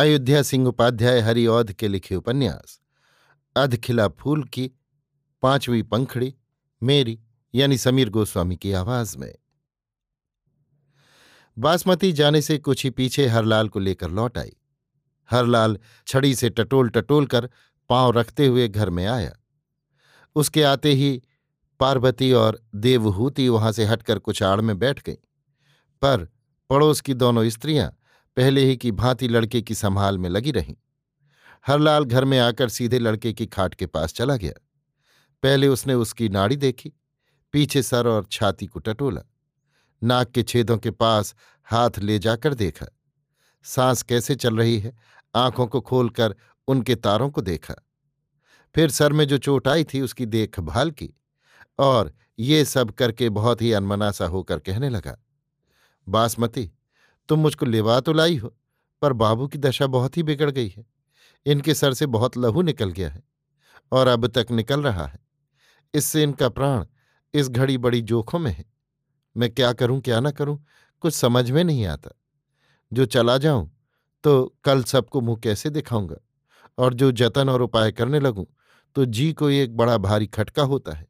अयोध्या सिंह उपाध्याय हरिऔध के लिखे उपन्यास, अधखिला फूल की पांचवी पंखड़ी, मेरी यानी समीर गोस्वामी की आवाज़ में। बासमती जाने से कुछ ही पीछे हरलाल को लेकर लौट आई। हरलाल छड़ी से टटोल टटोल कर पाँव रखते हुए घर में आया। उसके आते ही पार्वती और देवहूति वहाँ से हटकर कुछ आड़ में बैठ गईं। पर पड़ोस की दोनों स्त्रियाँ पहले ही की भांति लड़के की संभाल में लगी रहीं। हरलाल घर में आकर सीधे लड़के की खाट के पास चला गया। पहले उसने उसकी नाड़ी देखी, पीछे सर और छाती को टटोला। नाक के छेदों के पास हाथ ले जाकर देखा। सांस कैसे चल रही है, आँखों को खोलकर उनके तारों को देखा। फिर सर में जो चोट आई थी, उसकी देखभाल की और ये सब करके बहुत ही अनमनासा होकर कहने लगा, बासमती तुम मुझको लेवा तो लाई हो, पर बाबू की दशा बहुत ही बिगड़ गई है। इनके सर से बहुत लहू निकल गया है और अब तक निकल रहा है। इससे इनका प्राण इस घड़ी बड़ी जोखों में है। मैं क्या करूँ, क्या ना करूँ, कुछ समझ में नहीं आता। जो चला जाऊँ तो कल सबको मुँह कैसे दिखाऊँगा? और जो जतन और उपाय करने लगूं तो जी को एक बड़ा भारी खटका होता है।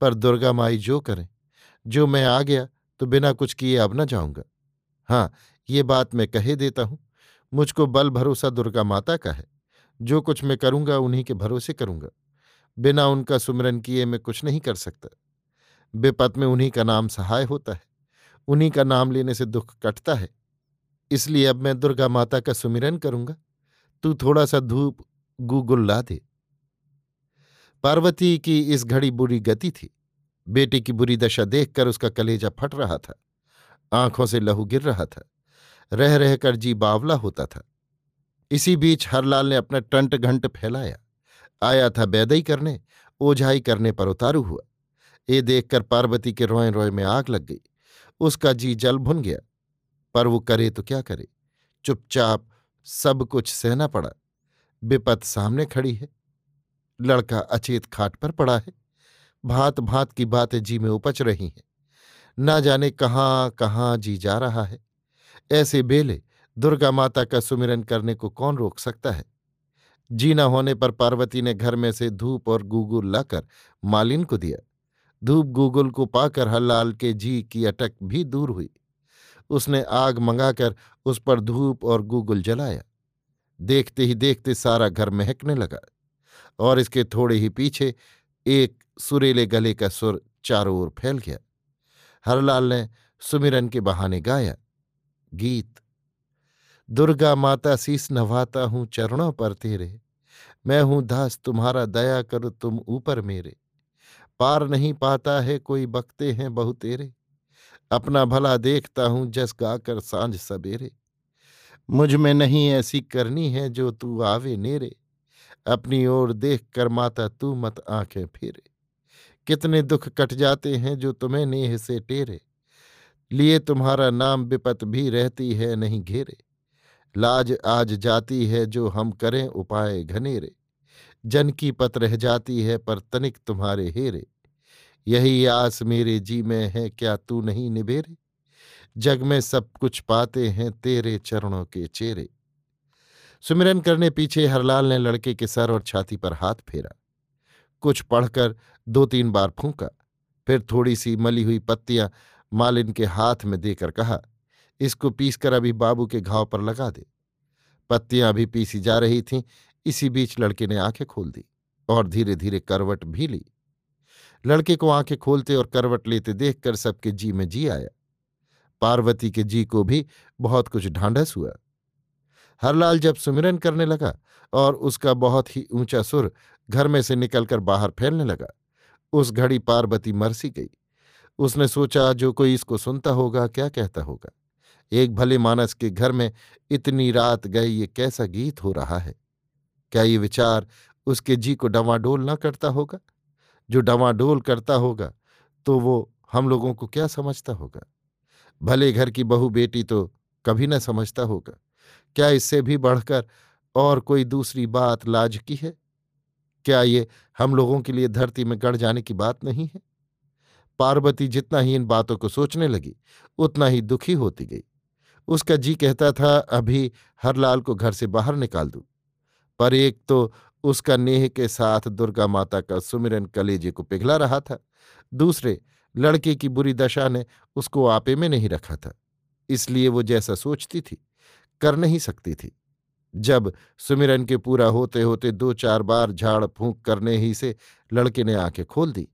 पर दुर्गा माई जो करें, जो मैं आ गया तो बिना कुछ किए अब न जाऊँगा। हाँ ये बात मैं कहे देता हूँ। मुझको बल भरोसा दुर्गा माता का है। जो कुछ मैं करूँगा, उन्हीं के भरोसे करूँगा। बिना उनका सुमरन किए मैं कुछ नहीं कर सकता। बेपत में उन्हीं का नाम सहाय होता है। उन्हीं का नाम लेने से दुख कटता है। इसलिए अब मैं दुर्गा माता का सुमिरन करूँगा। तू थोड़ा सा धूप गुगुल ला दे। पार्वती की इस घड़ी बुरी गति थी। बेटे की बुरी दशा देखकर उसका कलेजा फट रहा था। आँखों से लहू गिर रहा था। रह रहकर जी बावला होता था। इसी बीच हरलाल ने अपना टंट घंट फैलाया। आया था बैदई करने, ओझाई करने पर उतारू हुआ। ये देखकर पार्वती के रोए रोए में आग लग गई। उसका जी जल भुन गया। पर वो करे तो क्या करे? चुपचाप सब कुछ सहना पड़ा। विपत सामने खड़ी है। लड़का अचेत खाट पर पड़ा है। भात भात की बातें जी में उपच रही हैं। ना जाने कहाँ कहाँ जी जा रहा है। ऐसे बेले दुर्गा माता का सुमिरन करने को कौन रोक सकता है? जीना होने पर पार्वती ने घर में से धूप और गूगुल लाकर मालिन को दिया। धूप गूगुल को पाकर हल्लाल के जी की अटक भी दूर हुई। उसने आग मंगाकर उस पर धूप और गूगुल जलाया। देखते ही देखते सारा घर महकने लगा और इसके थोड़े ही पीछे एक सुरेले गले का सुर चारों ओर फैल गया। हरलाल ने सुमिरन के बहाने गाया। गीत। दुर्गा माता शीस नवाता हूँ चरणों पर तेरे। मैं हूँ दास तुम्हारा दया करो तुम ऊपर मेरे। पार नहीं पाता है कोई बकते हैं बहु तेरे। अपना भला देखता हूँ जस गाकर साँझ सबेरे मुझमें नहीं ऐसी करनी है जो तू आवे नेरे। अपनी ओर देख कर माता तू मत आँखें फेरे। कितने दुख कट जाते हैं जो तुम्हें नेह से टेरे। लिए तुम्हारा नाम विपत भी रहती है नहीं घेरे। लाज आज जाती है जो हम करें उपाय घनेरे। जन की पत रह जाती है पर तनिक तुम्हारे हेरे। यही आस मेरे जी में है, क्या तू नहीं निबेरे जग में सब कुछ पाते हैं तेरे चरणों के चेहरे सुमिरन करने पीछे हरलाल ने लड़के के सर और छाती पर हाथ फेरा। कुछ पढ़कर दो तीन बार फूंका। फिर थोड़ी सी मली हुई पत्तियाँ मालिन के हाथ में देकर कहा, इसको पीसकर अभी बाबू के घाव पर लगा दे। पत्तियाँ अभी पीसी जा रही थीं, इसी बीच लड़के ने आँखें खोल दी और धीरे धीरे करवट भी ली। लड़के को आँखें खोलते और करवट लेते देखकर सबके जी में जी आया। पार्वती के जी को भी बहुत कुछ ढांढस हुआ। हरलाल जब सुमिरन करने लगा और उसका बहुत ही ऊँचा सुर घर में से निकलकर बाहर फैलने लगा, उस घड़ी पार्वती मरसी गई। उसने सोचा, जो कोई इसको सुनता होगा, क्या कहता होगा? एक भले मानस के घर में इतनी रात गए ये कैसा गीत हो रहा है? क्या ये विचार उसके जी को डवाडोल न करता होगा? जो डवाडोल करता होगा तो वो हम लोगों को क्या समझता होगा? भले घर की बहू बेटी तो कभी न समझता होगा। क्या इससे भी बढ़कर और कोई दूसरी बात लाज की है? क्या ये हम लोगों के लिए धरती में गढ़ जाने की बात नहीं है? पार्वती जितना ही इन बातों को सोचने लगी, उतना ही दुखी होती गई। उसका जी कहता था, अभी हरलाल को घर से बाहर निकाल दूँ। पर एक तो उसका नेह के साथ दुर्गा माता का सुमिरन कलेजे को पिघला रहा था। दूसरे, लड़के की बुरी दशा ने उसको आपे में नहीं रखा था। इसलिए वो जैसा सोचती थी। कर नहीं सकती थी। जब सुमिरन के पूरा होते होते दो चार बार झाड़ फूंक करने ही से लड़के ने आँखें खोल दी।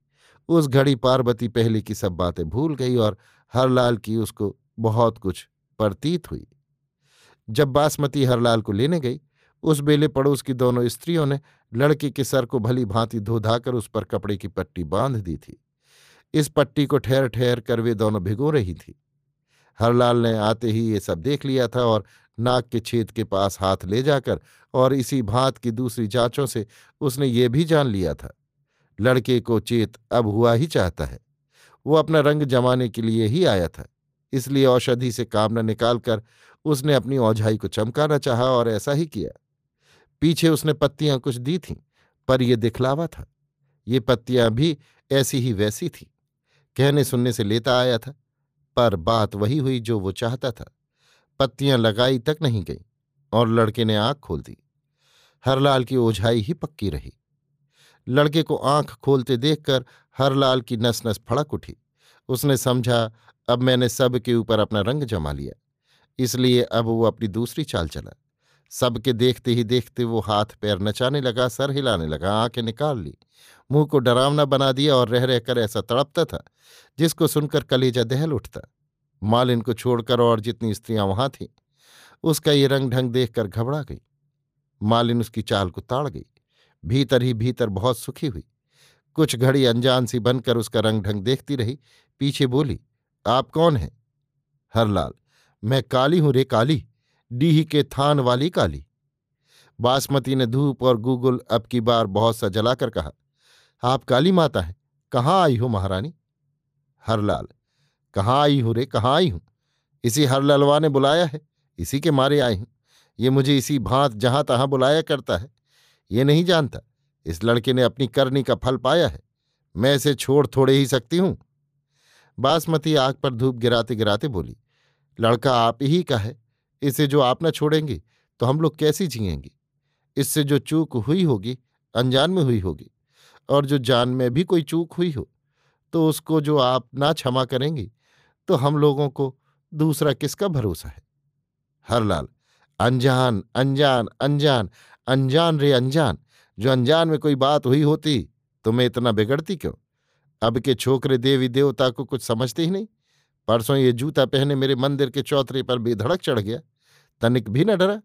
उस घड़ी पार्वती पहले की सब बातें भूल गई और हरलाल की उसको बहुत कुछ प्रतीत हुई। जब बासमती हरलाल को लेने गई, उस बेले पड़ोस की दोनों स्त्रियों ने लड़के के सर को भली भांति धोधाकर उस पर कपड़े की पट्टी बाँध दी थी। इस पट्टी को ठहर ठहर कर वे दोनों भिगो रही थी। हरलाल ने आते ही ये सब देख लिया था और नाक के छेद के पास हाथ ले जाकर और इसी भांत की दूसरी जांचों से उसने ये भी जान लिया था। लड़के को चेत अब हुआ ही चाहता है। वो अपना रंग जमाने के लिए ही आया था। इसलिए औषधि से काम न निकालकर उसने अपनी औझाई को चमकाना चाहा और ऐसा ही किया। पीछे उसने पत्तियाँ कुछ दी थीं, पर यह दिखलावा था। ये पत्तियाँ भी ऐसी ही वैसी थीं। कहने सुनने से लेता आया था, पर बात वही हुई जो वो चाहता था। पत्तियाँ लगाई तक नहीं गई और लड़के ने आँख खोल दी। हरलाल की ओझाई ही पक्की रही। लड़के को आँख खोलते देखकर हरलाल की नस नस फड़क उठी। उसने समझा, अब मैंने सब के ऊपर अपना रंग जमा लिया। इसलिए अब वो अपनी दूसरी चाल चला। सबके देखते ही देखते वो हाथ पैर नचाने लगा, सर हिलाने लगा, आँखें निकाल ली। मुँह को डरावना बना दिया और रह रहकर ऐसा तड़पता था, जिसको सुनकर कलेजा दहल उठता। मालिन को छोड़कर और जितनी स्त्रियाँ वहाँ थीं, उसका ये रंग ढंग देखकर घबरा गई। मालिन उसकी चाल को ताड़ गई। भीतर ही भीतर बहुत सुखी हुई। कुछ घड़ी अनजान सी बनकर उसका रंग ढंग देखती रही। पीछे बोली, आप कौन हैं? हरलाल, मैं काली हूँ रे काली। डीही के थान वाली काली। बासमती ने धूप और गूगल अब की बार बहुत सा जलाकर कहा, आप काली माता हैं। कहाँ आई हो महारानी? हरलाल कहाँ आई हूँ रे, कहाँ आई हूँ? इसी हरललवा ने बुलाया है, इसी के मारे आई हूँ। ये मुझे इसी भांत जहाँ तहां बुलाया करता है, ये नहीं जानता, इस लड़के ने अपनी करनी का फल पाया है, मैं इसे छोड़ थोड़े ही सकती हूँ। बासमती आग पर धूप गिराते गिराते बोली, लड़का आप ही का है, इसे जो आप न छोड़ेंगे तो हम लोग कैसी जिएँगे? इससे जो चूक हुई होगी, अनजान में हुई होगी, और जो जान में भी कोई चूक हुई हो तो उसको जो आप ना क्षमा करेंगी तो हम लोगों को दूसरा किसका भरोसा है? हरलाल, अनजान अनजान अनजान अनजान रे अनजान, जो अनजान में कोई बात हुई होती तो मैं इतना बिगड़ती क्यों? अब के छोकरे देवी देवता को कुछ समझते ही नहीं। परसों ये जूता पहने मेरे मंदिर के चौतरे पर बेधड़क चढ़ गया। तनिक भी न डरा।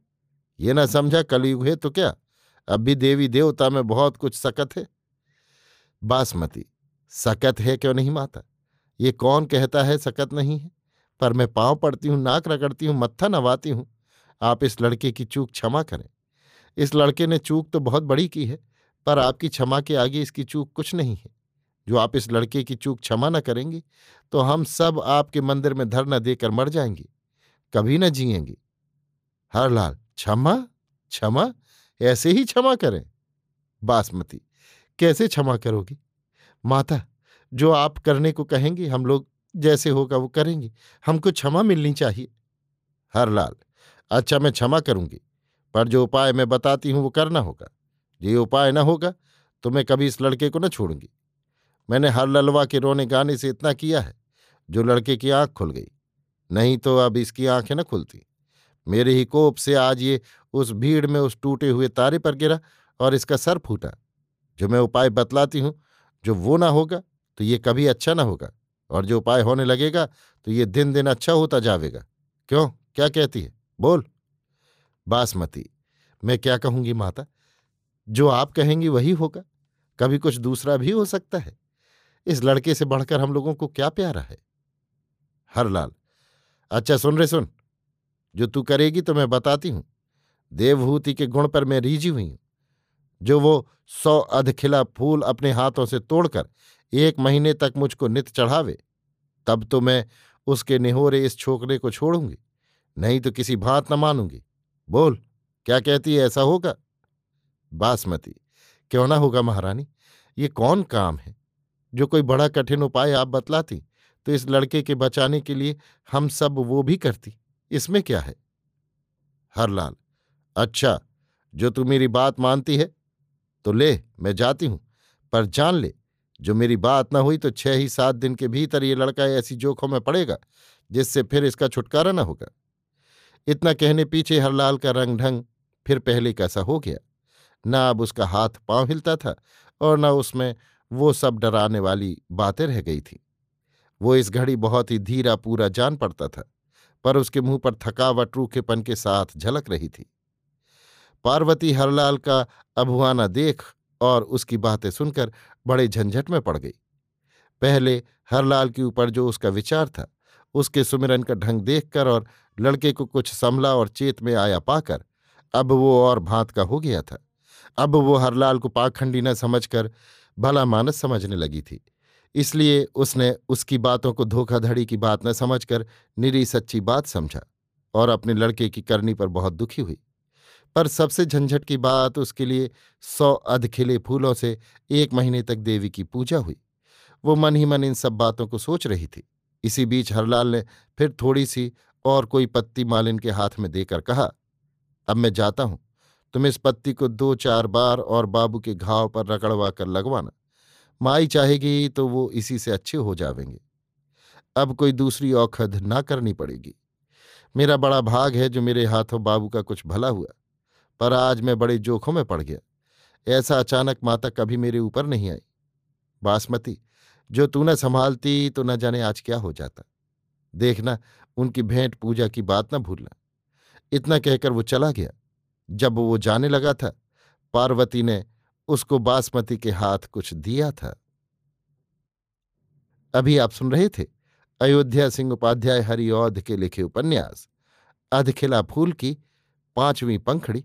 ये न समझा कलयुग है तो क्या? अब भी देवी देवता में बहुत कुछ सकत है। बासमती सकत है क्यों नहीं माता? ये कौन कहता है सकत नहीं है। पर मैं पाँव पड़ती हूँ, नाक रगड़ती हूँ, मत्था नवाती हूँ। आप इस लड़के की चूक क्षमा करें। इस लड़के ने चूक तो बहुत बड़ी की है, पर आपकी क्षमा के आगे इसकी चूक कुछ नहीं है। जो आप इस लड़के की चूक क्षमा न करेंगे तो हम सब आपके मंदिर में धरना देकर मर जाएँगे, कभी न जिएँगे। हरलाल, क्षमा? क्षमा? ऐसे ही क्षमा करें। बासमती, कैसे क्षमा करोगी? माता जो आप करने को कहेंगे, हम लोग जैसे होगा वो करेंगे। हमको क्षमा मिलनी चाहिए। हरलाल अच्छा मैं क्षमा करूँगी, पर जो उपाय मैं बताती हूँ वो करना होगा। ये उपाय ना होगा तो मैं कभी इस लड़के को न छोड़ूँगी। मैंने हर ललवा के रोने गाने से इतना किया है, जो लड़के की आँख खुल गई। नहीं तो अब इसकी आँखें न खुलती। मेरे ही कोप से आज ये उस भीड़ में उस टूटे हुए तारे पर गिरा और इसका सर फूटा। जो मैं उपाय बतलाती हूँ, जो वो ना होगा तो ये कभी अच्छा ना होगा और जो उपाय होने लगेगा तो ये दिन दिन अच्छा होता जावेगा। क्यों? क्या कहती है? बोल। बासमती, मैं क्या कहूँगी माता? जो आप कहेंगी वही होगा। कभी कुछ दूसरा भी हो सकता है। इस लड़के से बढ़कर हम लोगों को क्या प्यारा है? हरलाल अच्छा सुन रे सुन। जो तू करेगी तो मैं बताती हूँ। देवभूति के गुण पर मैं रीझी हुई हूँ। जो वो सौ अधखिला फूल अपने हाथों से तोड़कर एक महीने तक मुझको नित चढ़ावे, तब तो मैं उसके निहोरे इस छोकरे को छोड़ूँगी, नहीं तो किसी भांत न मानूँगी। बोल, क्या कहती है, ऐसा होगा? बासमती, क्यों ना होगा महारानी, ये कौन काम है? जो कोई बड़ा कठिन उपाय आप बतलाती तो इस लड़के के बचाने के लिए हम सब वो भी करती, इसमें क्या है? हरलाल अच्छा जो तू मेरी बात मानती है तो ले, मैं जाती हूँ, पर जान ले जो मेरी बात न हुई तो छह ही सात दिन के भीतर ये लड़का ऐसी जोखों में पड़ेगा, जिससे फिर इसका छुटकारा न होगा। इतना कहने पीछे हरलाल का रंग ढंग फिर पहले कैसा हो गया। न अब उसका हाथ पाँव हिलता था और न उसमें वो सब डराने वाली बातें रह गई थी। वो इस घड़ी बहुत ही धीरा पूरा जान पड़ता था, पर उसके मुँह पर थकावट, रूखेपन के साथ झलक रही थी। पार्वती हरलाल का अभुआना देख और उसकी बातें सुनकर बड़े झंझट में पड़ गई। पहले हरलाल के ऊपर जो उसका विचार था, उसके सुमिरन का ढंग देखकर और लड़के को कुछ संभला और चेत में आया पाकर, अब वो और भांत का हो गया था। अब वो हरलाल को पाखंडी न समझकर भला मानस समझने लगी थी। इसलिए उसने उसकी बातों को धोखाधड़ी की बात न समझकर निरी सच्ची बात समझा और अपने लड़के की करनी पर बहुत दुखी हुई। पर सबसे झंझट की बात उसके लिए सौ अधखिले फूलों से एक महीने तक देवी की पूजा हुई। वो मन ही मन इन सब बातों को सोच रही थी। इसी बीच हरलाल ने फिर थोड़ी सी और कोई पत्ती मालिन के हाथ में देकर कहा, अब मैं जाता हूँ। तुम इस पत्ती को दो चार बार और बाबू के घाव पर रगड़वा कर लगवाना। माई चाहेगी तो वो इसी से अच्छे हो जावेंगे। अब कोई दूसरी औखद ना करनी पड़ेगी। मेरा बड़ा भाग है जो मेरे हाथों बाबू का कुछ भला हुआ। पर आज मैं बड़े जोखों में पड़ गया। ऐसा अचानक माता कभी मेरे ऊपर नहीं आई। बासमती, जो तू न संभालती तो न जाने आज क्या हो जाता। देखना, उनकी भेंट पूजा की बात न भूलना। इतना कहकर वो चला गया। जब वो जाने लगा था, पार्वती ने उसको बासमती के हाथ कुछ दिया था। अभी आप सुन रहे थे अयोध्या सिंह उपाध्याय हरिऔध के लिखे उपन्यास अधखिला फूल की पांचवीं पंखड़ी।